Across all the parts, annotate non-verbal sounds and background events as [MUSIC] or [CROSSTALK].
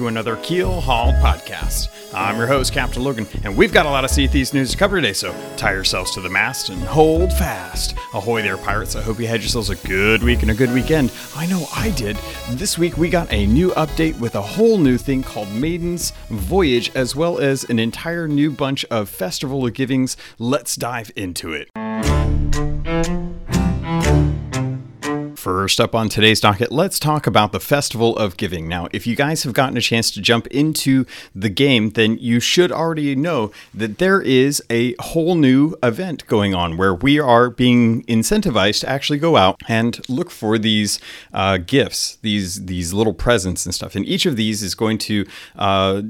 to another Keel Haul podcast. I'm your host, Captain Logan, and we've got a lot of Sea Thieves news to cover today, so tie yourselves to the mast and hold fast. Ahoy there, pirates. I hope you had yourselves a good week and a good weekend. I know I did. This week we got a new update with a whole new thing called Maiden's Voyage, as well as an entire new bunch of Festival of Givings. Let's dive into it. First up on today's docket, let's talk about the Festival of Giving. Now, if you guys have gotten a chance to jump into the game, then you should already know that there is a whole new event going on where we are being incentivized to actually go out and look for these uh, gifts, these these little presents and stuff. And each of these is going to uh,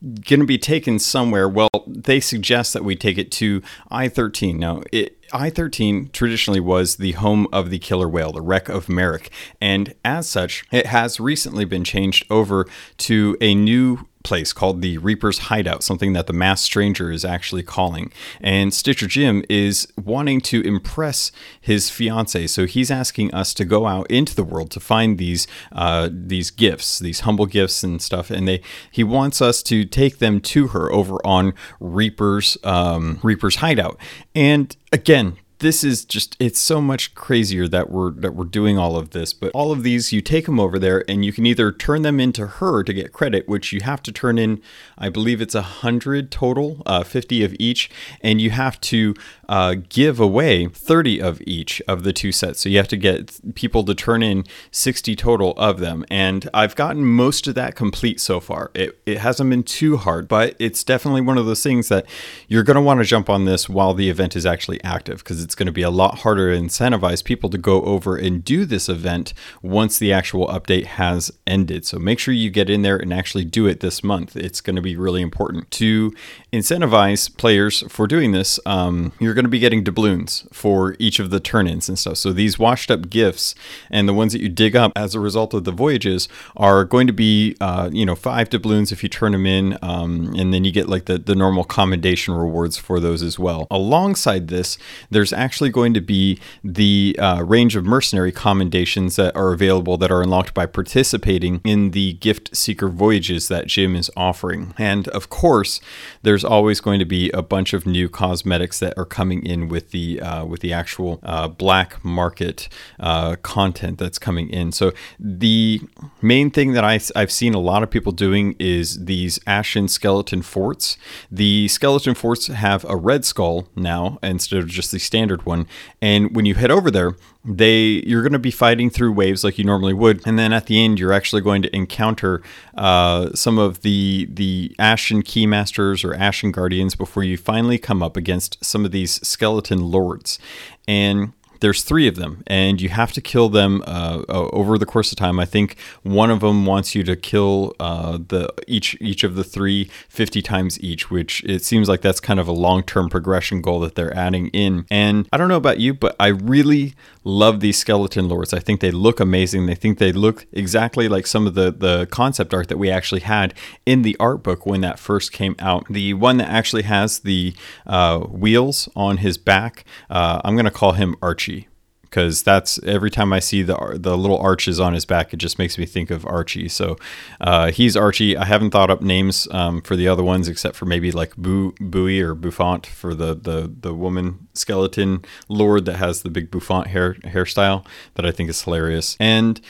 going to be taken somewhere. Well, they suggest that we take it to I thirteen. Now, it I 13 traditionally was the home of the killer whale, the wreck of Merrick, and as such, it has recently been changed over to a new place called the Reaper's Hideout, something that the Masked Stranger is actually calling. And Stitcher Jim is wanting to impress his fiance, so he's asking us to go out into the world to find these uh, these gifts, these humble gifts and stuff. And they he wants us to take them to her over on Reaper's um, Reaper's Hideout. And again, this is just it's so much crazier that we're that we're doing all of this but all of these you take them over there and you can either turn them into her to get credit which you have to turn in i believe it's a hundred total uh, 50 of each and you have to uh, give away 30 of each of the two sets. So you have to get people to turn in 60 total of them. And i've gotten most of that complete so far. It, it hasn't been too hard but it's definitely one of those things that you're going to want to jump on this while the event is actually active because it's going to be a lot harder to incentivize people to go over and do this event once the actual update has ended. So make sure you get in there and actually do it this month. It's going to be really important to incentivize players for doing this. Um, you're going to be getting doubloons for each of the turn-ins and stuff. So these washed up gifts and the ones that you dig up as a result of the voyages are going to be, uh, you know, five doubloons if you turn them in, um, and then you get like the the normal commendation rewards for those as well. Alongside this, there's actually going to be the uh, range of mercenary commendations that are available that are unlocked by participating in the gift seeker voyages that Jim is offering. And of course, there's always going to be a bunch of new cosmetics that are coming in with the uh, with the actual uh, black market uh, content that's coming in. So the main thing that I, I've seen a lot of people doing is these ashen skeleton forts. The skeleton forts have a red skull now instead of just the standard standard one. And when you head over there, they you're going to be fighting through waves like you normally would, and then at the end you're actually going to encounter uh, some of the the Ashen Keymasters or Ashen Guardians before you finally come up against some of these skeleton lords. And there's three of them, and you have to kill them uh, over the course of time. I think one of them wants you to kill uh, the each each of the three 50 times each, which it seems like that's kind of a long term progression goal that they're adding in. And I don't know about you, but I really love these skeleton lords. I think they look amazing. They think they look exactly like some of the the concept art that we actually had in the art book when that first came out. The one that actually has the uh, wheels on his back, uh, I'm going to call him Archie because that's every time I see the the little arches on his back, it just makes me think of Archie. So uh, he's Archie. I haven't thought up names um, for the other ones except for maybe like Boo Bowie or Bouffant for the the the woman skeleton lord that has the big Bouffant hair hairstyle that I think is hilarious. And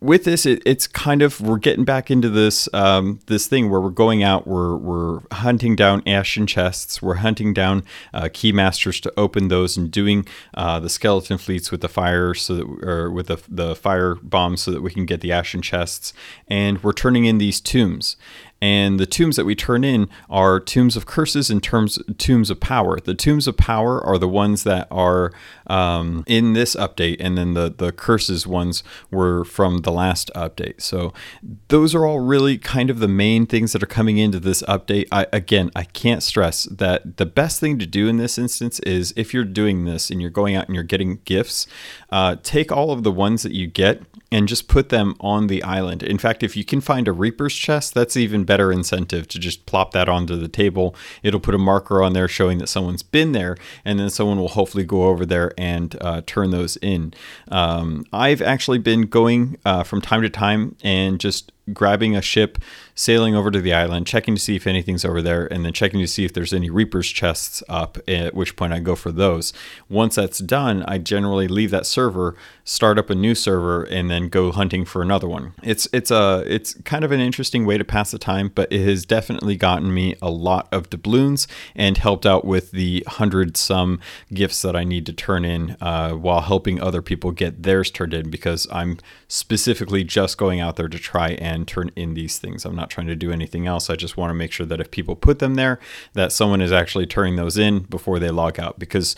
with this, it, it's kind of we're getting back into this um, this thing where we're going out, we're we're hunting down ashen chests, we're hunting down uh, keymasters to open those, and doing uh, the skeleton fleets with the fire, so that or with the the fire bombs, so that we can get the ashen chests, and we're turning in these tombs and the tombs that we turn in are tombs of curses and terms tombs of power. The tombs of power are the ones that are um, in this update, and then the the curses ones were from the last update. So those are all really kind of the main things that are coming into this update. I, again, I can't stress that the best thing to do in this instance is if you're doing this and you're going out and you're getting gifts, uh, take all of the ones that you get and just put them on the island. In fact, if you can find a Reaper's chest, that's even better incentive to just plop that onto the table. It'll put a marker on there showing that someone's been there, and then someone will hopefully go over there and uh, turn those in. Um, I've actually been going uh, from time to time and just grabbing a ship, sailing over to the island, checking to see if anything's over there, and then checking to see if there's any Reaper's chests up, at which point I go for those. Once that's done, I generally leave that server, start up a new server, and then go hunting for another one. It's it's a it's kind of an interesting way to pass the time, but it has definitely gotten me a lot of doubloons and helped out with the hundred some gifts that I need to turn in uh, while helping other people get theirs turned in because I'm specifically just going out there to try and turn in these things. I'm not trying to do anything else. I just want to make sure that if people put them there, that someone is actually turning those in before they log out because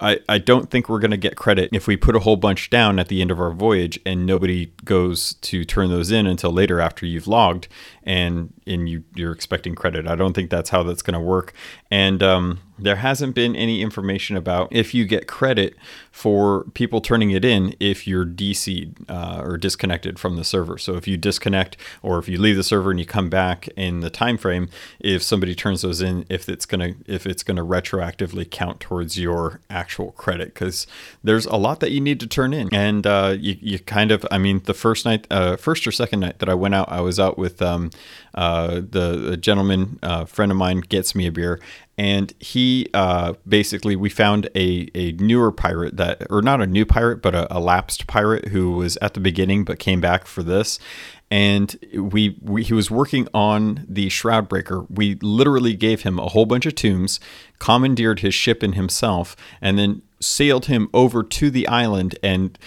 I, I don't think we're going to get credit if we put a whole bunch down at the end of our voyage and nobody goes to turn those in until later after you've logged and and you you're expecting credit. I don't think that's how that's going to work. And um, there hasn't been any information about if you get credit for people turning it in if you're DC uh, or disconnected from the server. So if you disconnect or if you leave the server and you come back in the time frame, if somebody turns those in, if it's gonna if it's gonna retroactively count towards your actual credit, because there's a lot that you need to turn in, and uh, you you kind of I mean the first night, uh, first or second night that I went out, I was out with um, uh, the, the, gentleman uh, friend of mine gets me a beer, and he uh, basically we found a, a newer pirate that or not a new pirate but a, a, lapsed pirate who was at the beginning but came back for this. And we, we he was working on the shroud breaker we literally gave him a whole bunch of tombs commandeered his ship and himself and then sailed him over to the island and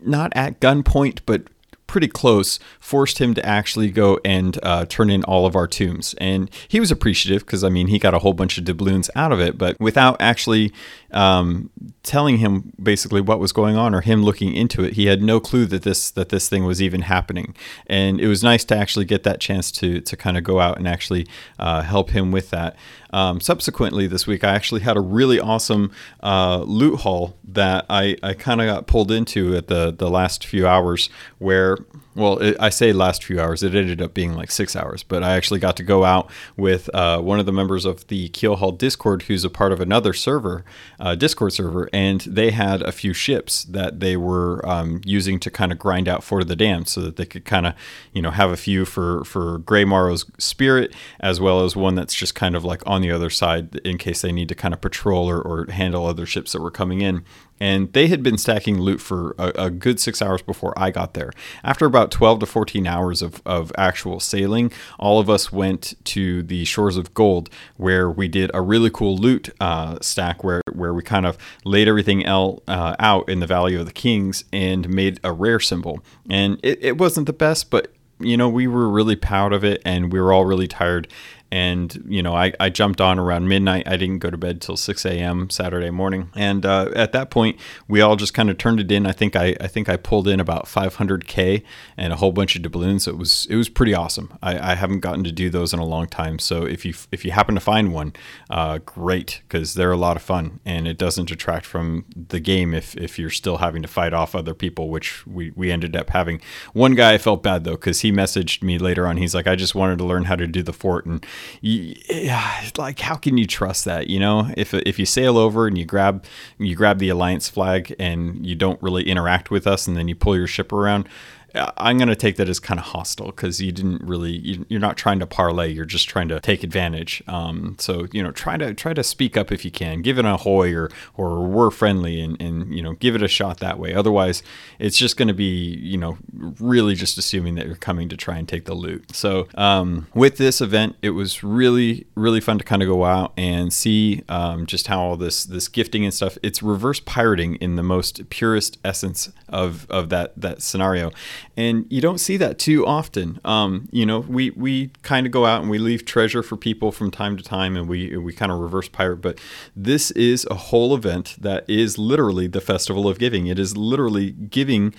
not at gunpoint but pretty close, forced him to actually go and uh, turn in all of our tombs. And he was appreciative because, I mean, he got a whole bunch of doubloons out of it, but without actually um, telling him basically what was going on or him looking into it, he had no clue that this that this thing was even happening. And it was nice to actually get that chance to to kind of go out and actually uh, help him with that. Um, subsequently, this week, I actually had a really awesome uh, loot haul that I, I kind of got pulled into at the, the last few hours where well, it, I say last few hours. It ended up being like six hours, but I actually got to go out with uh, one of the members of the Keel Keelhaul Discord, who's a part of another server, uh, Discord server, and they had a few ships that they were um, using to kind of grind out Fort of the Damned, so that they could kind of, you know, have a few for for Graymarrow's spirit, as well as one that's just kind of like on the other side in case they need to kind of patrol or, or handle other ships that were coming in and they had been stacking loot for a, a, good six hours before I got there. After about 12 to 14 hours of, of actual sailing, all of us went to the Shores of Gold, where we did a really cool loot uh, stack where, where we kind of laid everything el- uh, out in the Valley of the Kings and made a rare symbol. And it, it wasn't the best, but you know, we were really proud of it and we were all really tired and you know I, I jumped on around midnight. I didn't go to bed till 6 a.m saturday morning. And uh, at that point we all just kind of turned it in. I think I, I think i pulled in about 500k and a whole bunch of doubloons. It was it was pretty awesome. I, I haven't gotten to do those in a long time. So if you if you happen to find one uh, great because they're a lot of fun and it doesn't detract from the game if if you're still having to fight off other people which we, we ended up having. One guy i felt bad though because he messaged me later on. He's like i just wanted to learn how to do the fort and yeah, like how can you trust that? You know, if if you sail over and you grab you grab the alliance flag and you don't really interact with us, and then you pull your ship around, I'm going to take that as kind of hostile because you didn't really you, are not trying to parlay you're just trying to take advantage. Um, so you know try to try to speak up if you can. Give it a hoy or or we're friendly and, and you know give it a shot that way. Otherwise it's just going to be you know really just assuming that you're coming to try and take the loot. So um, with this event it was really really fun to kind of go out and see um, just how all this this gifting and stuff it's reverse pirating in the most purest essence of of that that scenario and you don't see that too often. Um, you know, we we kind of go out and we leave treasure for people from time to time, and we we kind of reverse pirate. But this is a whole event that is literally the festival of giving. It is literally giving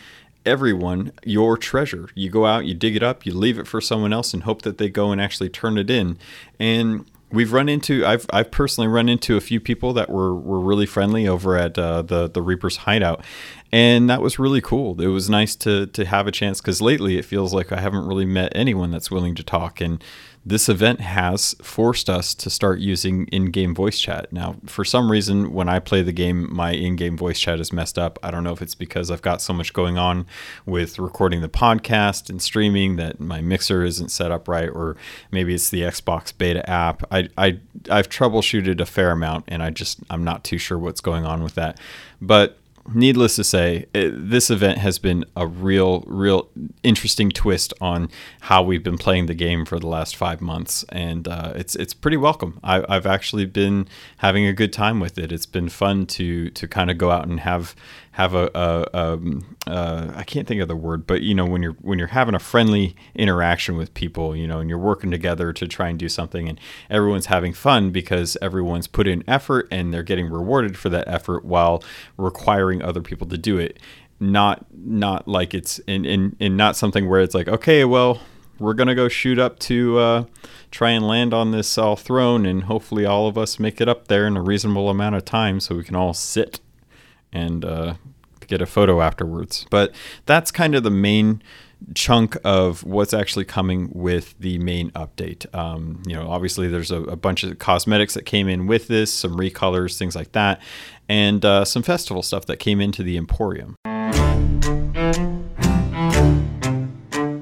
everyone your treasure. You go out, you dig it up, you leave it for someone else, and hope that they go and actually turn it in. And we've run into I've I've personally run into a few people that were were really friendly over at uh, the the Reaper's hideout, and that was really cool. It was nice to to have a chance because lately it feels like I haven't really met anyone that's willing to talk and this event has forced us to start using in-game voice chat. Now, for some reason, when I play the game, my in-game voice chat is messed up. I don't know if it's because I've got so much going on with recording the podcast and streaming that my mixer isn't set up right, or maybe it's the Xbox beta app. I, I I've troubleshooted a fair amount, and I just I'm not too sure what's going on with that. But needless to say, this event has been a real, real interesting twist on how we've been playing the game for the last five months, and uh, it's it's pretty welcome. I, I've actually been having a good time with it. It's been fun to to kind of go out and have have a, a um, uh, I can't think of the word, but you know when you're when you're having a friendly interaction with people, you know, and you're working together to try and do something, and everyone's having fun because everyone's put in effort and they're getting rewarded for that effort while requiring other people to do it. Not not like it's in in, in not something where it's like okay, well we're gonna go shoot up to uh, try and land on this all throne, and hopefully all of us make it up there in a reasonable amount of time so we can all sit and uh, get a photo afterwards. But that's kind of the main chunk of what's actually coming with the main update. Um, you know, obviously there's a, a, bunch of cosmetics that came in with this, some recolors, things like that, and uh, some festival stuff that came into the Emporium.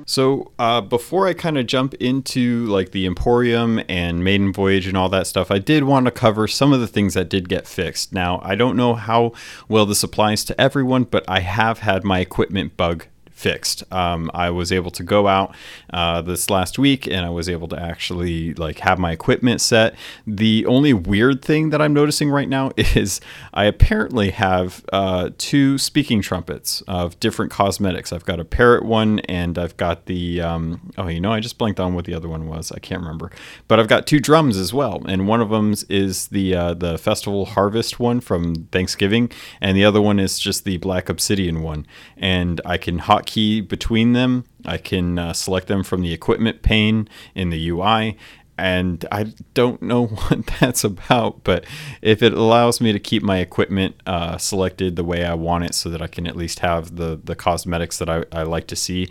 So uh, before I kind of jump into like the Emporium and Maiden Voyage and all that stuff, I did want to cover some of the things that did get fixed. Now I don't know how well this applies to everyone, but I have had my equipment bug fixed. Um, I was able to go out uh, this last week and I was able to actually like have my equipment set. The only weird thing that I'm noticing right now [LAUGHS] is I apparently have uh, two speaking trumpets of different cosmetics. I've got a parrot one and I've got the um, oh you know I just blanked on what the other one was. I can't remember, but I've got two drums as well, and one of them is the uh, the festival harvest one from Thanksgiving, and the other one is just the black obsidian one, and I can hot key between them. I can uh, select them from the equipment pane in the UI. And I don't know [LAUGHS] what that's about, but if it allows me to keep my equipment uh, selected the way I want it so that I can at least have the, the cosmetics that I, I like to see,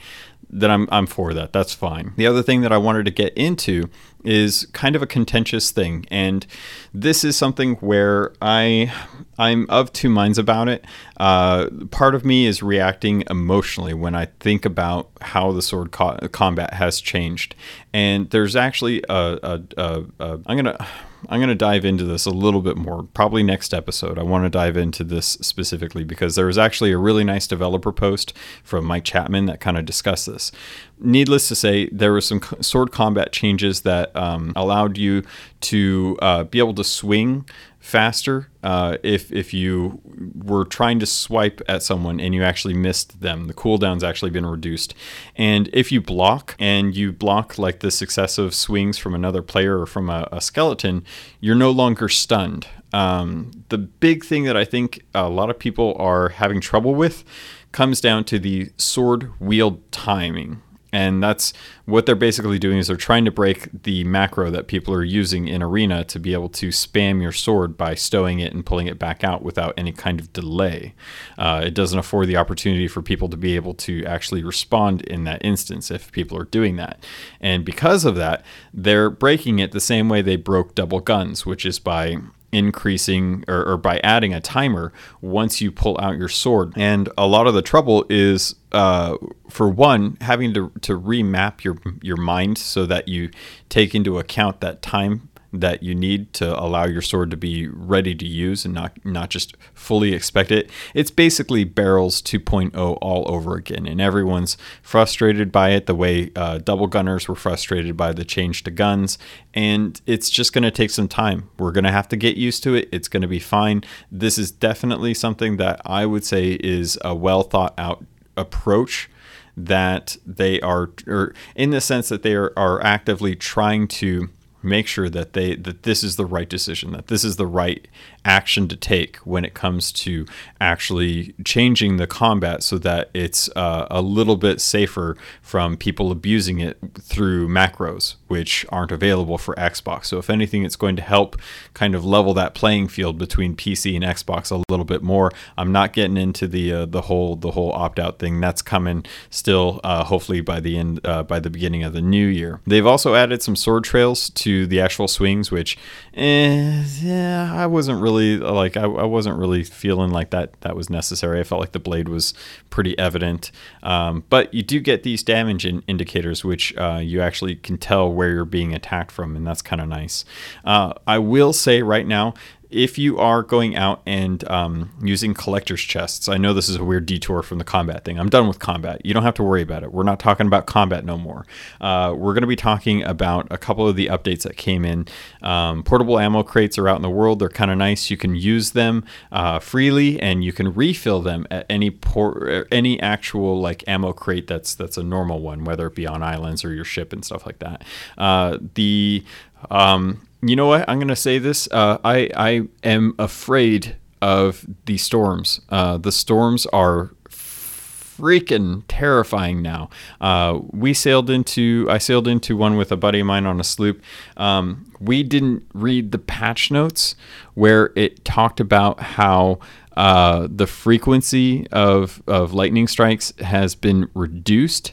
then I'm, I'm for that. That's fine. The other thing that I wanted to get into is kind of a contentious thing, and this is something where I I'm of two minds about it. Uh, part of me is reacting emotionally when I think about how the sword co- combat has changed, and there's actually a, a, a, a I'm gonna I'm going to dive into this a little bit more, probably next episode. I want to dive into this specifically because there was actually a really nice developer post from Mike Chapman that kind of discussed this. Needless to say, there were some sword combat changes that um, allowed you to uh, be able to swing faster uh, if if you were trying to swipe at someone and you actually missed them. The cooldown's actually been reduced, and if you block and you block like the successive swings from another player or from a, a skeleton, you're no longer stunned. Um, the big thing that I think a lot of people are having trouble with comes down to the sword wield timing and that's what they're basically doing is they're trying to break the macro that people are using in arena to be able to spam your sword by stowing it and pulling it back out without any kind of delay. Uh, it doesn't afford the opportunity for people to be able to actually respond in that instance if people are doing that. And because of that they're breaking it the same way they broke double guns which is by increasing or, or, by adding a timer once you pull out your sword. And a lot of the trouble is, uh, for one, having to, to remap your your mind so that you take into account that time that you need to allow your sword to be ready to use and not not just fully expect it. It's basically barrels 2.0 all over again, and everyone's frustrated by it. The way uh, double gunners were frustrated by the change to guns, and it's just going to take some time. We're going to have to get used to it. It's going to be fine. This is definitely something that I would say is a well thought out approach that they are, or in the sense that they are, are actively trying to make sure that they that this is the right decision that this is the right action to take when it comes to actually changing the combat so that it's uh, a little bit safer from people abusing it through macros which aren't available for Xbox. So if anything it's going to help kind of level that playing field between PC and Xbox a little bit more. I'm not getting into the uh, the whole the whole opt out thing. That's coming still uh, hopefully by the end uh, by the beginning of the new year. They've also added some sword trails to the actual swings, which, eh, yeah, I wasn't really like I, I, wasn't really feeling like that that was necessary. I felt like the blade was pretty evident, um, but you do get these damage in indicators, which uh, you actually can tell where you're being attacked from, and that's kind of nice. Uh, I will say right now if you are going out and um, using collector's chests, I know this is a weird detour from the combat thing. I'm done with combat. You don't have to worry about it. We're not talking about combat no more. Uh, we're going to be talking about a couple of the updates that came in. Um, portable ammo crates are out in the world. They're kind of nice. You can use them uh, freely, and you can refill them at any port, any actual like ammo crate that's that's a normal one, whether it be on islands or your ship and stuff like that. Uh, the um, you know what? I'm going to say this. Uh, I I am afraid of the storms. Uh, the storms are freaking terrifying now. Uh, we sailed into I sailed into one with a buddy of mine on a sloop. Um, we didn't read the patch notes where it talked about how. Uh, the frequency of, of lightning strikes has been reduced,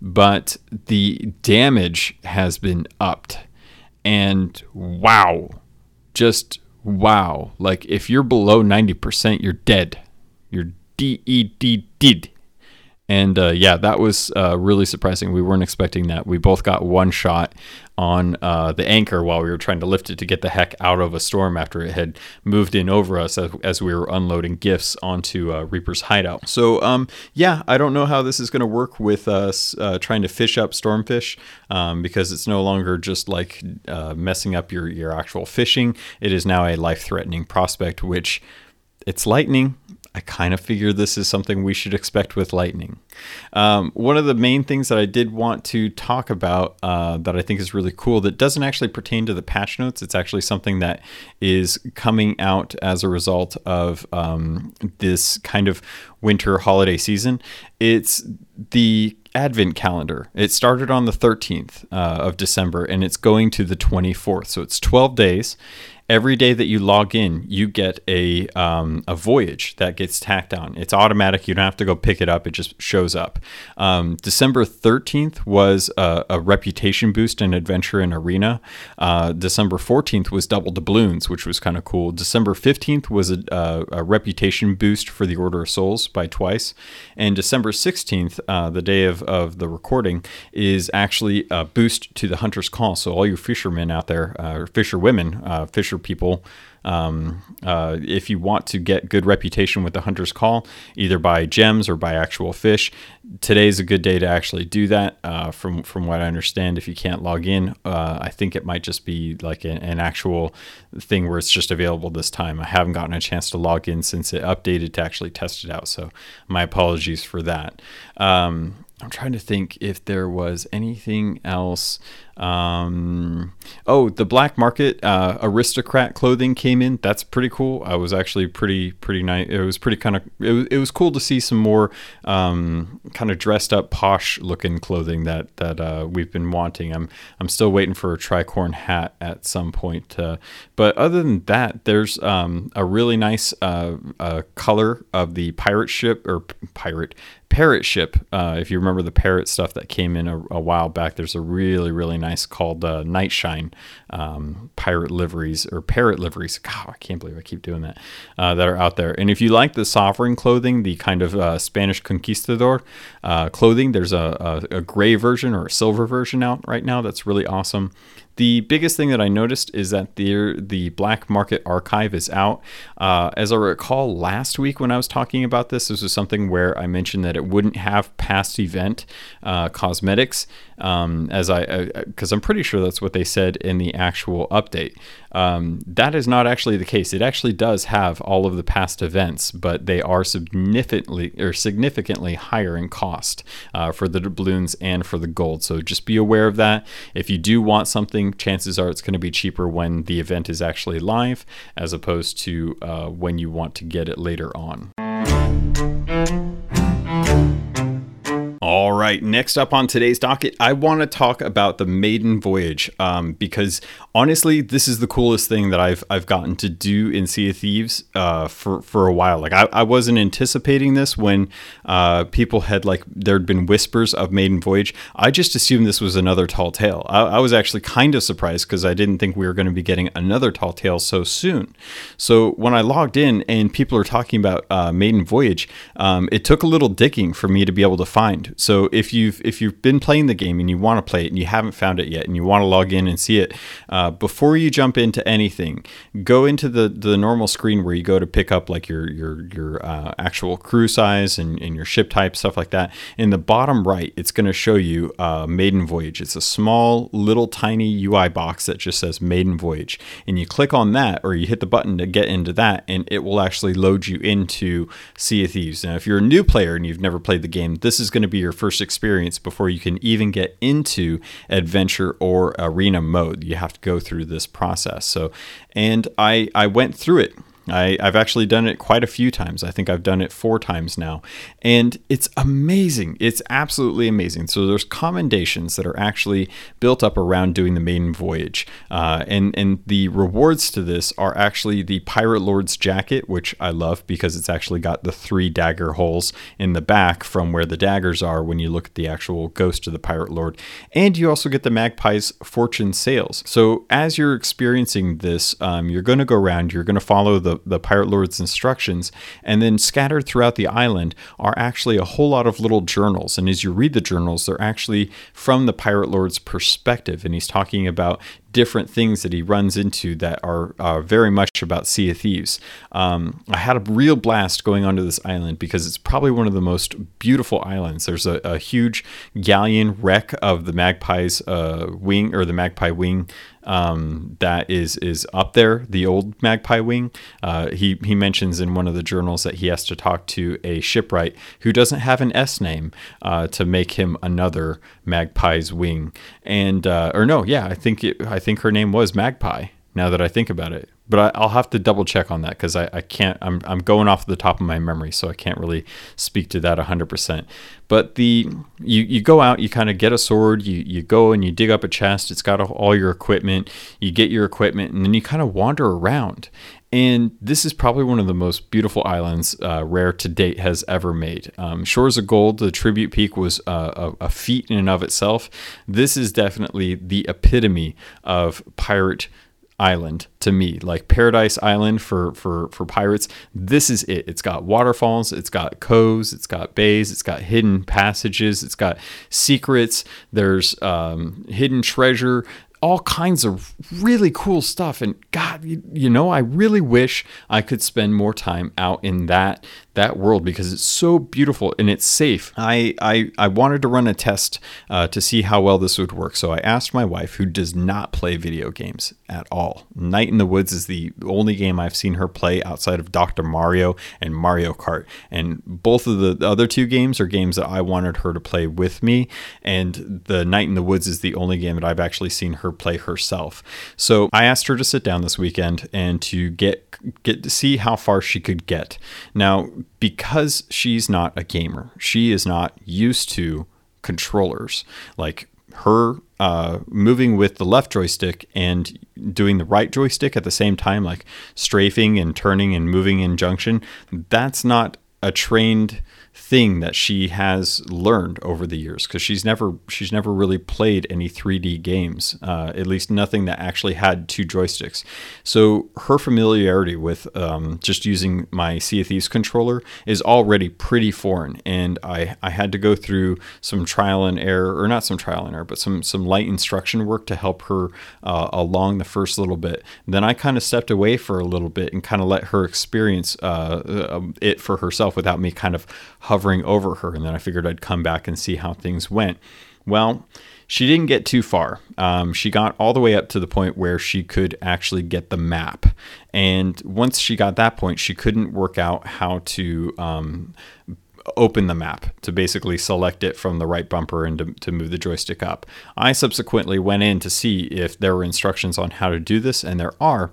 but the damage has been upped and wow, just wow. Like if you're below 90%, you're dead. You're D E D dead. And uh, yeah, that was uh, really surprising. We weren't expecting that. We both got one shot on uh, the anchor while we were trying to lift it to get the heck out of a storm after it had moved in over us as, as we were unloading gifts onto uh, Reaper's hideout. So, um, yeah, I don't know how this is going to work with us uh, trying to fish up stormfish um, because it's no longer just like uh, messing up your, your actual fishing. It is now a life threatening prospect, which it's lightning I kind of figure this is something we should expect with Lightning. Um, one of the main things that I did want to talk about uh, that I think is really cool that doesn't actually pertain to the patch notes, it's actually something that is coming out as a result of um, this kind of winter holiday season. It's the Advent calendar. It started on the 13th uh, of December and it's going to the 24th. So it's 12 days every day that you log in, you get a um, a voyage that gets tacked on. It's automatic. You don't have to go pick it up. It just shows up. Um, December 13th was a, a, reputation boost in adventure and arena. Uh, December 14th was double doubloons, which was kind of cool. December 15th was a, a, a, reputation boost for the Order of Souls by twice. And December 16th, uh, the day of, of the recording, is actually a boost to the Hunter's Call. So all you fishermen out there, uh, fisher women, uh, fisher people. Um, uh, if you want to get good reputation with the hunter's call, either by gems or by actual fish, today's a good day to actually do that. Uh, from from what I understand, if you can't log in, uh, I think it might just be like an, an, actual thing where it's just available this time. I haven't gotten a chance to log in since it updated to actually test it out, so my apologies for that. Um, I'm trying to think if there was anything else. Um, oh, the black market uh, aristocrat clothing came in. That's pretty cool. I was actually pretty pretty nice. It was pretty kind of it it was cool to see some more um, kind of dressed up posh looking clothing that that uh, we've been wanting. I'm I'm still waiting for a tricorn hat at some point. Uh, but other than that, there's um, a really nice uh, uh, color of the pirate ship or pirate parrot ship. Uh, if you remember the parrot stuff that came in a, a while back, there's a really, really called uh, Nightshine um, pirate liveries or parrot liveries. God, I can't believe I keep doing that. Uh, that are out there. And if you like the sovereign clothing, the kind of uh, Spanish conquistador uh, clothing, there's a, a, a gray version or a silver version out right now that's really awesome. The biggest thing that I noticed is that the the black market archive is out. Uh, as I recall, last week when I was talking about this, this was something where I mentioned that it wouldn't have past event uh, cosmetics, um, as I because I'm pretty sure that's what they said in the actual update. Um, that is not actually the case. It actually does have all of the past events, but they are significantly or significantly higher in cost uh, for the doubloons and for the gold. So just be aware of that. If you do want something chances are it's going to be cheaper when the event is actually live as opposed to uh, when you want to get it later on. Right, next up on today's docket, I want to talk about the maiden voyage um, because honestly, this is the coolest thing that I've I've gotten to do in Sea of Thieves uh, for for a while. Like I, I wasn't anticipating this when uh, people had like there'd been whispers of maiden voyage. I just assumed this was another tall tale. I, I was actually kind of surprised because I didn't think we were going to be getting another tall tale so soon. So when I logged in and people are talking about uh, maiden voyage, um, it took a little digging for me to be able to find. So if you've if you've been playing the game and you want to play it and you haven't found it yet and you want to log in and see it, uh, before you jump into anything, go into the the normal screen where you go to pick up like your your your uh, actual crew size and, and your ship type stuff like that. In the bottom right, it's going to show you uh, Maiden Voyage. It's a small little tiny UI box that just says Maiden Voyage, and you click on that or you hit the button to get into that, and it will actually load you into Sea of Thieves. Now, if you're a new player and you've never played the game, this is going to be your first experience before you can even get into adventure or arena mode. You have to go through this process. So, and I I went through it I, have actually done it quite a few times. I think I've done it four times now. And it's amazing. It's absolutely amazing. So there's commendations that are actually built up around doing the maiden voyage. Uh, and, and the rewards to this are actually the Pirate Lord's jacket, which I love because it's actually got the three dagger holes in the back from where the daggers are when you look at the actual ghost of the Pirate Lord. And you also get the Magpie's fortune sails. So as you're experiencing this, um, you're going to go around, you're going to follow the the, Pirate Lord's instructions. And then scattered throughout the island are actually a whole lot of little journals. And as you read the journals, they're actually from the Pirate Lord's perspective. And he's talking about different things that he runs into that are uh, very much about Sea of Thieves. Um, I had a real blast going onto this island because it's probably one of the most beautiful islands. There's a, a huge galleon wreck of the Magpie's uh, wing or the Magpie wing um, that is is up there, the old Magpie wing. Uh, he he mentions in one of the journals that he has to talk to a shipwright who doesn't have an S name uh, to make him another Magpie's wing. And uh, or no, yeah, I think it, think her name was Magpie. Now that I think about it, but I, will have to double check on that because I, I can't. I'm, I'm going off the top of my memory, so I can't really speak to that 100%. But the you, you go out, you kind of get a sword, you, you go and you dig up a chest. It's got all your equipment. You get your equipment, and then you kind of wander around. And this is probably one of the most beautiful islands uh, Rare to date has ever made. Um, Shores of Gold, the tribute peak, was uh, a, a feat in and of itself. This is definitely the epitome of pirate island to me like paradise island for for for pirates this is it it's got waterfalls it's got coves it's got bays it's got hidden passages it's got secrets there's um, hidden treasure all kinds of really cool stuff. And god you, you, know i really wish i could spend more time out in that that world because it's so beautiful and it's safe. I I, I wanted to run a test uh, to see how well this would work. So I asked my wife, who does not play video games at all. Night in the Woods is the only game I've seen her play outside of Dr. Mario and Mario Kart. And both of the other two games are games that I wanted her to play with me. And the Night in the Woods is the only game that I've actually seen her play herself. So I asked her to sit down this weekend and to get get to see how far she could get. Now, because she's not a gamer, she is not used to controllers. Like her uh, moving with the left joystick and doing the right joystick at the same time, like strafing and turning and moving in junction, that's not a trained thing that she has learned over the years because she's never she's never really played any 3D games, uh, at least nothing that actually had two joysticks. So her familiarity with um, just using my Sea of Thieves controller is already pretty foreign, and I I had to go through some trial and error, or not some trial and error, but some some light instruction work to help her uh, along the first little bit. Then I kind of stepped away for a little bit and kind of let her experience uh, uh it for herself without me kind of hovering over her. And then I figured I'd come back and see how things went. Well, she didn't get too far. Um, she got all the way up to the point where she could actually get the map. And once she got that point, she couldn't work out how to um, open the map to basically select it from the right bumper and to, to move the joystick up. I subsequently went in to see if there were instructions on how to do this, and there are.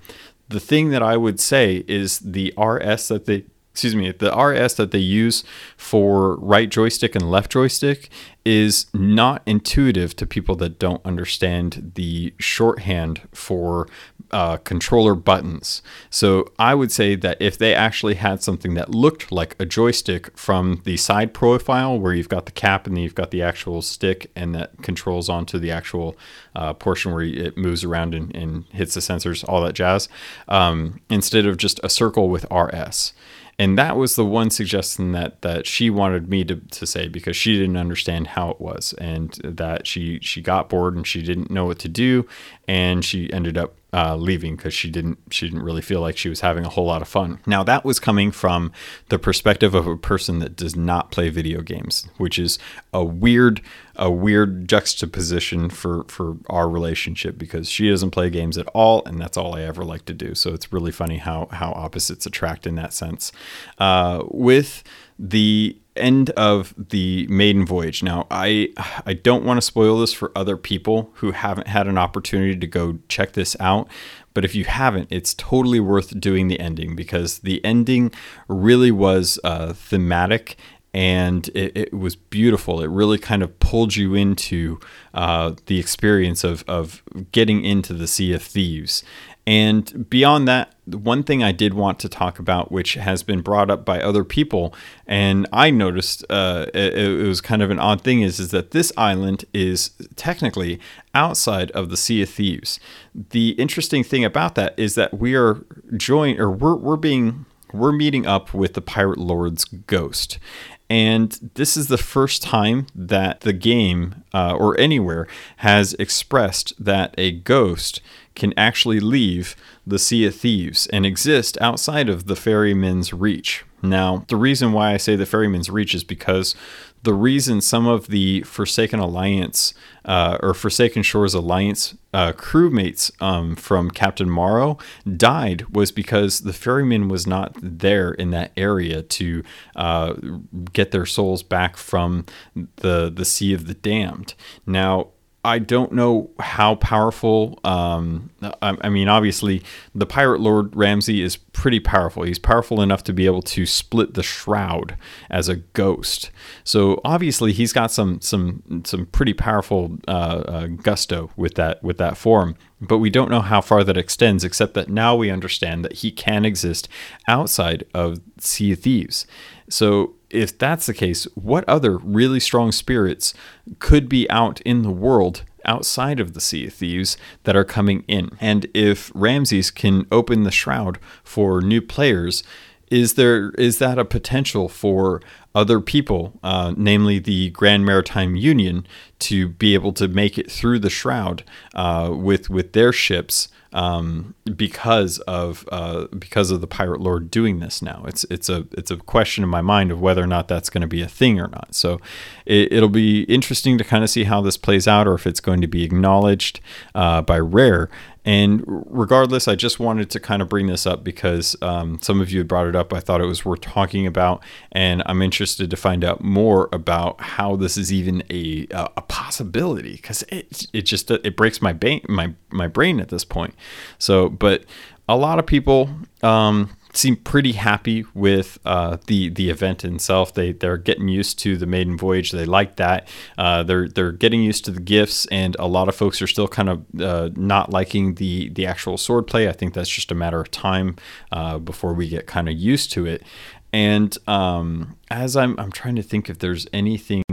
The thing that I would say is the RS that they excuse me, the RS that they use for right joystick and left joystick is not intuitive to people that don't understand the shorthand for uh, controller buttons. So I would say that if they actually had something that looked like a joystick from the side profile, where you've got the cap and then you've got the actual stick, and that controls onto the actual uh, portion where it moves around and, and, hits the sensors, all that jazz, um, instead of just a circle with RS and that was the one suggestion that that she wanted me to, to say because she didn't understand how it was and that she she got bored and she didn't know what to do and she ended up uh, leaving because she didn't she didn't really feel like she was having a whole lot of fun. Now that was coming from the perspective of a person that does not play video games, which is a weird a weird juxtaposition for for our relationship because she doesn't play games at all, and that's all I ever like to do. So it's really funny how how opposites attract in that sense. Uh, with the end of the maiden voyage. Now, I I don't want to spoil this for other people who haven't had an opportunity to go check this out, but if you haven't, it's totally worth doing the ending because the ending really was uh, thematic and it, it, was beautiful. It really kind of pulled you into uh, the experience of, of getting into the Sea of Thieves. And beyond that, one thing I did want to talk about, which has been brought up by other people, and I noticed uh, it, it, was kind of an odd thing, is, is that this island is technically outside of the Sea of Thieves. The interesting thing about that is that we are joined, or we're, we're being we're meeting up with the pirate lord's ghost and this is the first time that the game uh, or anywhere has expressed that a ghost can actually leave the Sea of Thieves and exist outside of the ferryman's reach. Now, the reason why I say the ferryman's reach is because the reason some of the Forsaken Alliance uh, or Forsaken Shores Alliance uh, crewmates um, from Captain Morrow died was because the ferryman was not there in that area to uh, get their souls back from the the Sea of the Damned. Now, I don't know how powerful. Um, I, I, mean, obviously, the pirate lord Ramsey is pretty powerful. He's powerful enough to be able to split the shroud as a ghost. So obviously, he's got some some some pretty powerful uh, uh, gusto with that with that form. But we don't know how far that extends, except that now we understand that he can exist outside of Sea of Thieves. So if that's the case, what other really strong spirits could be out in the world outside of the Sea of Thieves that are coming in? And if Ramses can open the shroud for new players, is there is that a potential for other people, uh, namely the Grand Maritime Union, to be able to make it through the shroud uh, with with their ships um, because of uh, because of the pirate lord doing this now. It's it's a it's a question in my mind of whether or not that's going to be a thing or not. So it, will be interesting to kind of see how this plays out, or if it's going to be acknowledged uh, by Rare. And regardless, I just wanted to kind of bring this up because um, some of you had brought it up. I thought it was worth talking about, and I'm interested to find out more about how this is even a a possibility because it it just it breaks my brain my my brain at this point. So, but a lot of people. Um, seem pretty happy with uh, the the event itself. They they're getting used to the maiden voyage. They like that. Uh, they're they're getting used to the gifts, and a lot of folks are still kind of uh, not liking the the actual sword play. I think that's just a matter of time uh, before we get kind of used to it. And um, as I'm, I'm trying to think if there's anything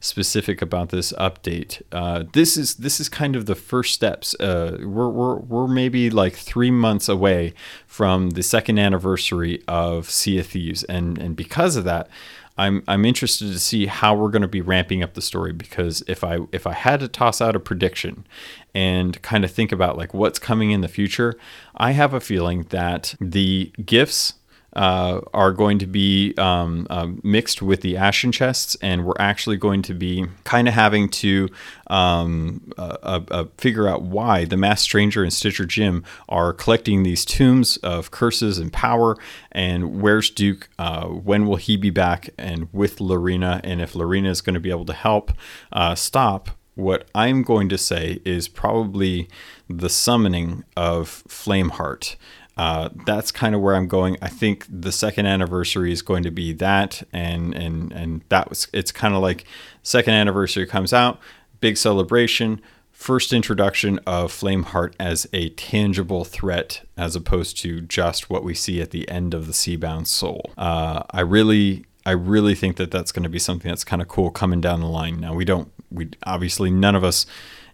specific about this update, uh, this is this is kind of the first steps. Uh, we're, we're we're maybe like three months away from the second anniversary of Sea of Thieves, and and because of that, I'm I'm interested to see how we're going to be ramping up the story because if I if I had to toss out a prediction and kind of think about like what's coming in the future, I have a feeling that the gifts uh, are going to be um, uh, mixed with the Ashen chests, and we're actually going to be kind of having to um, uh, uh, figure out why the Masked Stranger and Stitcher Jim are collecting these tombs of curses and power, and where's Duke? Uh, when will he be back? And with Larinna, and if Larinna is going to be able to help uh, stop what I'm going to say is probably the summoning of Flameheart. Uh, that's kind of where I'm going. I think the second anniversary is going to be that, and and and that was. It's kind of like second anniversary comes out, big celebration, first introduction of Flameheart as a tangible threat, as opposed to just what we see at the end of the Seabound Soul. Uh, I really. I really think that that's going to be something that's kind of cool coming down the line. Now we don't, we obviously none of us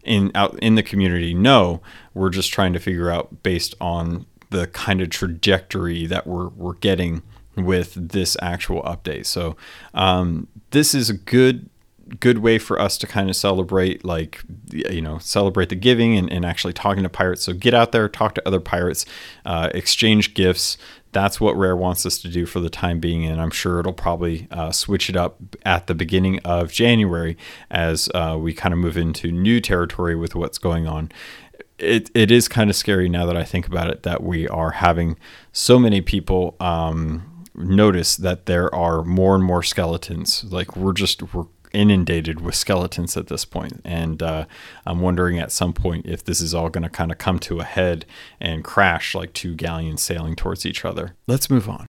in out in the community know. We're just trying to figure out based on the kind of trajectory that we're we're getting with this actual update. So um, this is a good good way for us to kind of celebrate like you know celebrate the giving and, and actually talking to pirates. So get out there talk to other pirates uh, exchange gifts. That's what rare wants us to do for the time being and i'm sure it'll probably uh, switch it up at the beginning of january as uh, we kind of move into new territory with what's going on it, it is kind of scary now that I think about it that we are having so many people um, notice that there are more and more skeletons. Like we're just we're inundated with skeletons at this point, and uh, I'm wondering at some point if this is all going to kind of come to a head and crash like two galleons sailing towards each other. Let's move on.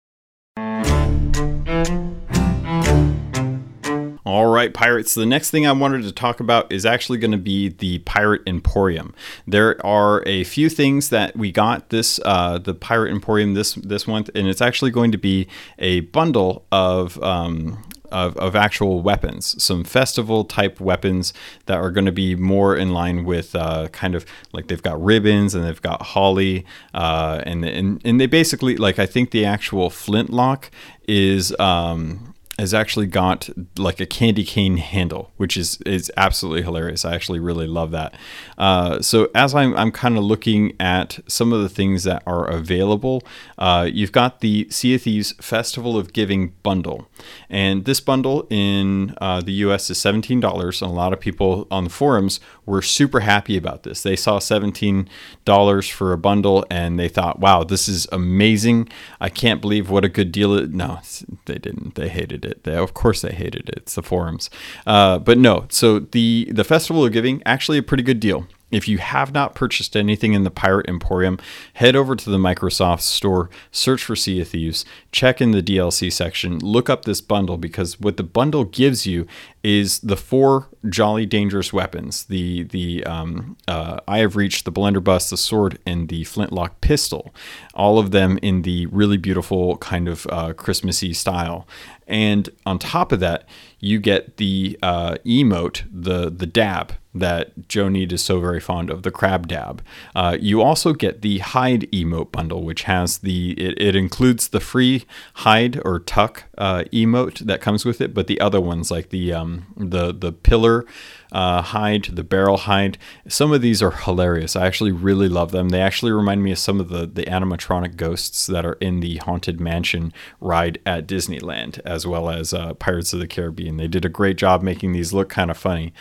All right, pirates. The next thing I wanted to talk about is actually going to be the Pirate Emporium. There are a few things that we got this uh, the Pirate Emporium this this month, and it's actually going to be a bundle of um, of, of, actual weapons, some festival type weapons that are going to be more in line with uh, kind of like they've got ribbons and they've got holly, uh, and, and and they basically like I think the actual flintlock is um, has actually got like a candy cane handle, which is is absolutely hilarious. I actually really love that. Uh, so as I'm I'm kind of looking at some of the things that are available, uh, you've got the Sea of Thieves Festival of Giving bundle, and this bundle in uh, the U.S. is seventeen dollars. And a lot of people on the forums were super happy about this. They saw seventeen dollars for a bundle and they thought, "Wow, this is amazing! I can't believe what a good deal." It, no, they didn't. They hated it it. They, of course, they hated it. It's the forums. Uh, but no, so the the Festival of Giving actually a pretty good deal. If you have not purchased anything in the Pirate Emporium, head over to the Microsoft Store, search for Sea of Thieves, check in the DLC section, look up this bundle because what the bundle gives you is the four jolly dangerous weapons: the the um, uh, Eye of Reach, the Blunderbuss, the sword, and the flintlock pistol. All of them in the really beautiful kind of uh, Christmassy style. And on top of that, you get the uh, emote, the the dab that Joe Neate is so very fond of, the crab dab. Uh, you also get the hide emote bundle, which has the it, it includes the free hide or tuck uh, emote that comes with it, but the other ones like the um, the the pillar uh, hide, the barrel hide. Some of these are hilarious. I actually really love them. They actually remind me of some of the, the animatronic ghosts that are in the Haunted Mansion ride at Disneyland, as well as uh, Pirates of the Caribbean. They did a great job making these look kind of funny.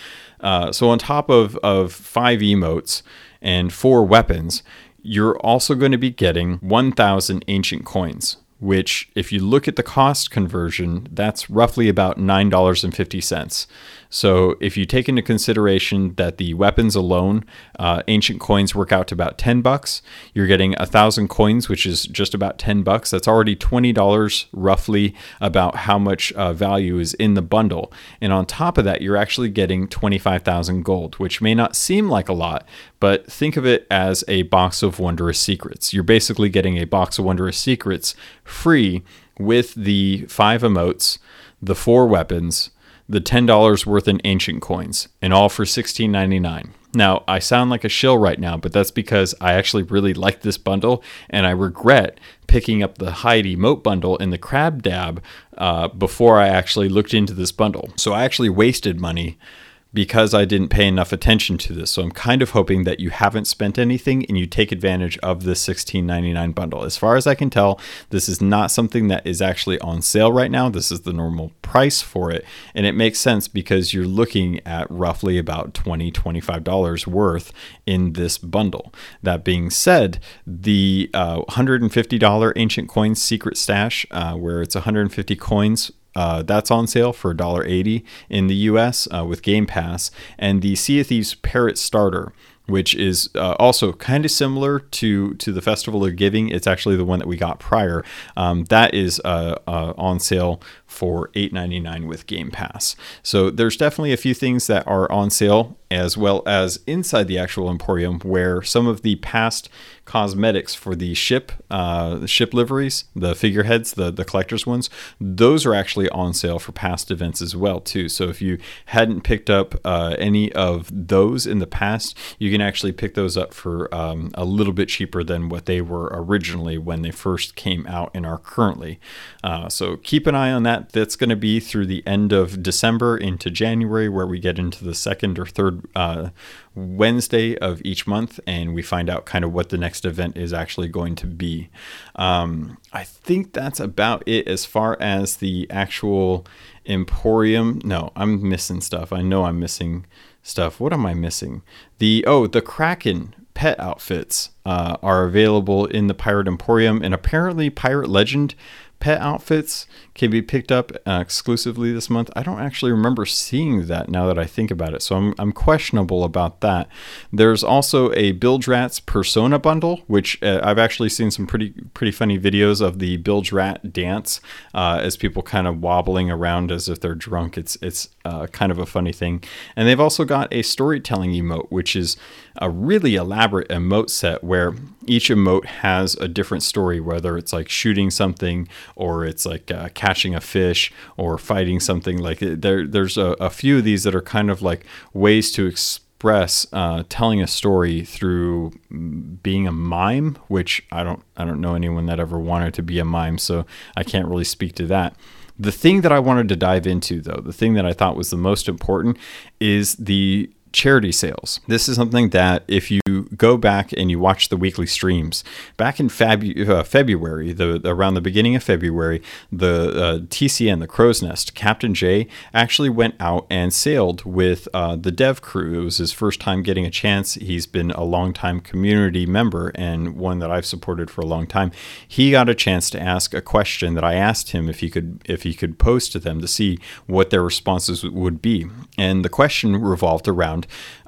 Uh, so, on top of, of five emotes and four weapons, you're also going to be getting 1,000 ancient coins which, if you look at the cost conversion, that's roughly about $9.50. So if you take into consideration that the weapons alone, uh, ancient coins work out to about 10 bucks, you're getting a thousand coins, which is just about 10 bucks. That's already $20 roughly about how much uh, value is in the bundle. And on top of that, you're actually getting 25,000 gold, which may not seem like a lot, but think of it as a box of wondrous secrets. You're basically getting a box of wondrous secrets free with the five emotes, the four weapons, the $10 worth in ancient coins, and all for $16.99. Now, I sound like a shill right now, but that's because I actually really like this bundle, and I regret picking up the hide emote bundle in the crab dab uh, before I actually looked into this bundle. So I actually wasted money because I didn't pay enough attention to this. So I'm kind of hoping that you haven't spent anything and you take advantage of this $16.99 bundle. As far as I can tell, this is not something that is actually on sale right now. This is the normal price for it. And it makes sense because you're looking at roughly about $20, $25 worth in this bundle. That being said, the uh, $150 Ancient Coins Secret Stash, uh, where it's 150 coins uh, that's on sale for $1.80 in the US uh, with Game Pass. And the Sea of Thieves Parrot Starter, which is uh, also kind of similar to to the Festival of Giving. It's actually the one that we got prior. Um, that is uh, uh, on sale for $8.99 with Game Pass. So there's definitely a few things that are on sale, as well as inside the actual Emporium, where some of the past cosmetics for the ship uh, ship liveries, the figureheads, the the collectors ones, those are actually on sale for past events as well too. So if you hadn't picked up uh, any of those in the past, you can actually pick those up for um, a little bit cheaper than what they were originally when they first came out and are currently. Uh, so keep an eye on that. That's going to be through the end of December into January, where we get into the second or third uh, Wednesday of each month, and we find out kind of what the next event is actually going to be. Um, I think that's about it as far as the actual Emporium. No, I'm missing stuff. I know I'm missing stuff. What am I missing? The oh, the Kraken pet outfits uh, are available in the Pirate Emporium, and apparently Pirate Legend pet outfits can be picked up uh, exclusively this month. I don't actually remember seeing that now that I think about it, so I'm, I'm questionable about that. There's also a Bilge Persona bundle, which uh, I've actually seen some pretty pretty funny videos of the Bilge Rat dance uh, as people kind of wobbling around as if they're drunk. It's it's uh, kind of a funny thing. And they've also got a storytelling emote, which is a really elaborate emote set where each emote has a different story, whether it's like shooting something or it's like uh, catching a fish or fighting something. Like there, there's a, a, few of these that are kind of like ways to express uh, telling a story through being a mime, which I don't, I don't know anyone that ever wanted to be a mime, so I can't really speak to that. The thing that I wanted to dive into, though, the thing that I thought was the most important is the charity sales. This is something that if you go back and you watch the weekly streams, back in uh, February, the around the beginning of February, the uh, TCN, the Crow's Nest, Captain J actually went out and sailed with uh, the dev crew. It was his first time getting a chance. He's been a long-time community member and one that I've supported for a long time. He got a chance to ask a question that I asked him if he could if he could pose to them to see what their responses would be. And the question revolved around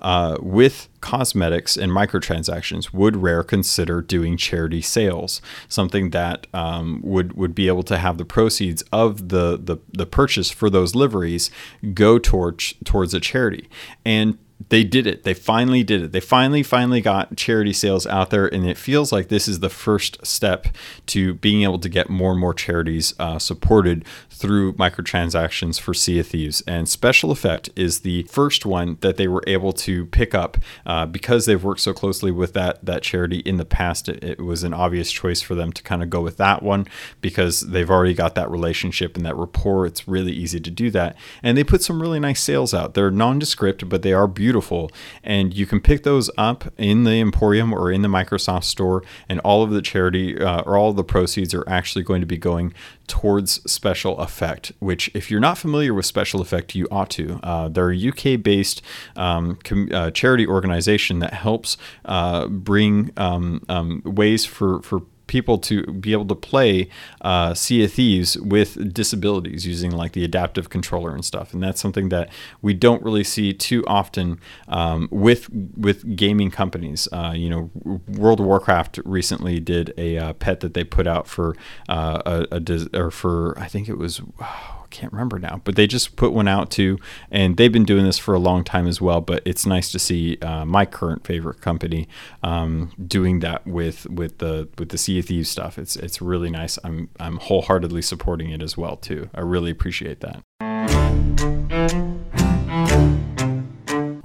uh, with cosmetics and microtransactions, would Rare consider doing charity sales? Something that um, would would be able to have the proceeds of the, the the purchase for those liveries go towards towards a charity. And they did it. They finally did it. They finally, finally got charity sales out there, and it feels like this is the first step to being able to get more and more charities uh, supported through microtransactions for Sea of Thieves. And Special Effect is the first one that they were able to pick up uh, because they've worked so closely with that that charity in the past. It, it was an obvious choice for them to kind of go with that one because they've already got that relationship and that rapport. It's really easy to do that, and they put some really nice sales out. They're nondescript, but they are beautiful beautiful. And you can pick those up in the Emporium or in the Microsoft Store, and all of the charity uh, or all of the proceeds are actually going to be going towards Special Effect. Which, if you're not familiar with Special Effect, you ought to. Uh, they're a UK-based um, com- uh, charity organization that helps uh, bring um, um, ways for for people to be able to play uh, Sea of Thieves with disabilities using like the adaptive controller and stuff. And that's something that we don't really see too often um, with with gaming companies. Uh, you know, World of Warcraft recently did a uh, pet that they put out for uh, a, a or for I think it was. Oh, can't remember now, but they just put one out too, and they've been doing this for a long time as well. But it's nice to see uh, my current favorite company um, doing that with with the with the Sea of Thieves stuff. It's it's really nice. I'm I'm wholeheartedly supporting it as well too. I really appreciate that.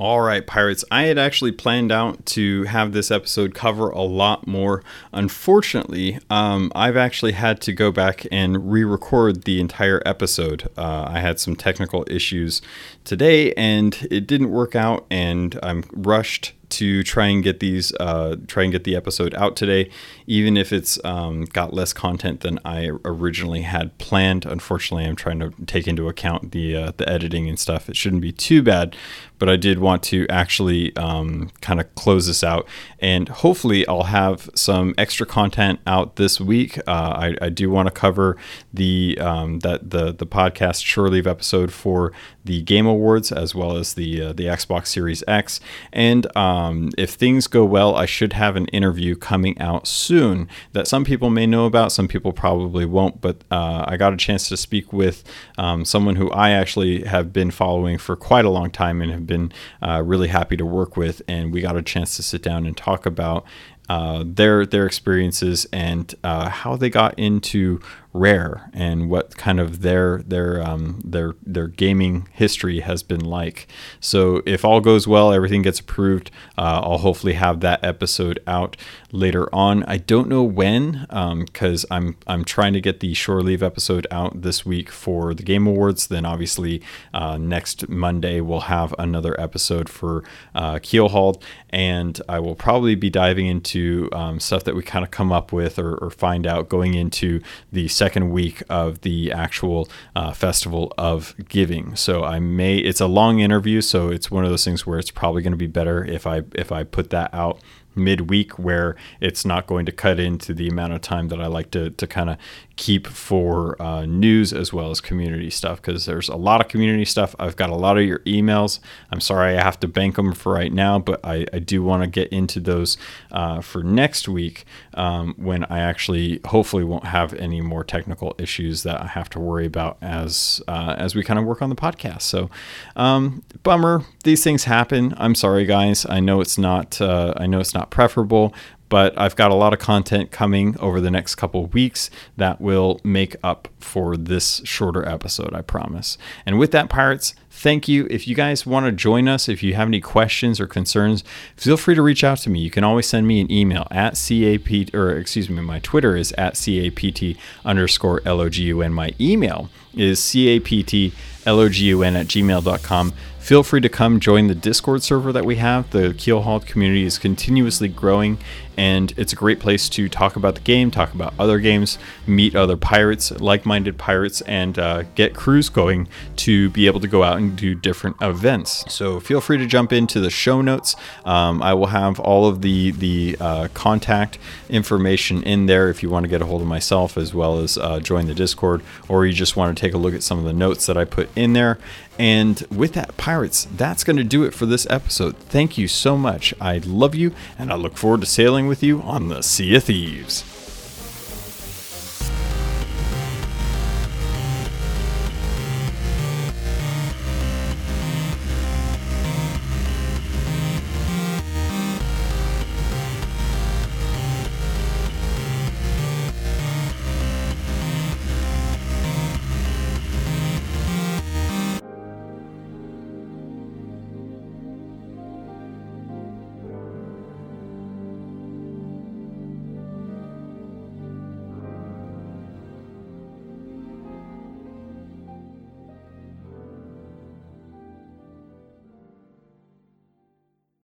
All right, Pirates. I had actually planned out to have this episode cover a lot more. Unfortunately, um, I've actually had to go back and re record the entire episode. Uh, I had some technical issues today and it didn't work out, and I'm rushed to try and get these uh, try and get the episode out today, even if it's um, got less content than I originally had planned. Unfortunately, I'm trying to take into account the uh, the editing and stuff. It shouldn't be too bad, but I did want to actually um, kind of close this out, and hopefully I'll have some extra content out this week. Uh, I, I, do want to cover the um, that the the podcast Shore Leave episode for the Game Awards as well as the uh, the Xbox Series X, and um, if things go well, I should have an interview coming out soon that some people may know about, some people probably won't. But uh, I got a chance to speak with um, someone who I actually have been following for quite a long time and have been uh, really happy to work with, and we got a chance to sit down and talk about uh, their their experiences and uh, how they got into Rare and what kind of their their um, their their gaming history has been like. So if all goes well, everything gets approved. Uh, I'll hopefully have that episode out later on. I don't know when because um, I'm I'm trying to get the Shore Leave episode out this week for the Game Awards. Then obviously uh, next Monday we'll have another episode for uh, Keelhauled, and I will probably be diving into um, stuff that we kind of come up with or, or find out going into the second week of the actual uh, festival of giving. So I may it's a long interview, so it's one of those things where it's probably going to be better if I if I put that out midweek where it's not going to cut into the amount of time that I like to, to kind of keep for uh, news as well as community stuff because there's a lot of community stuff. I've got a lot of your emails. I'm sorry I have to bank them for right now, but I, I do want to get into those uh, for next week um, when I actually hopefully won't have any more technical issues that I have to worry about as uh, as we kind of work on the podcast. So, um, bummer. These things happen. I'm sorry, guys. I know it's not. Uh, I know it's not preferable, but I've got a lot of content coming over the next couple weeks that will make up for this shorter episode, I promise. And with that, Pirates, thank you. If you guys want to join us, if you have any questions or concerns, feel free to reach out to me. You can always send me an email at CAP, or excuse me, my Twitter is at CAPT underscore LOGUN. My email is CAPT logun at gmail.com. Feel free to come join the Discord server that we have. The Keelhauled community is continuously growing, and it's a great place to talk about the game, talk about other games, meet other pirates, like minded pirates, and uh, get crews going to be able to go out and do different events. So feel free to jump into the show notes. Um, I will have all of the, the uh, contact information in there if you want to get a hold of myself as well as uh, join the Discord, or you just want to take a look at some of the notes that I put in there. And with that, Pirates, that's going to do it for this episode. Thank you so much. I love you, and I look forward to sailing with you on the Sea of Thieves.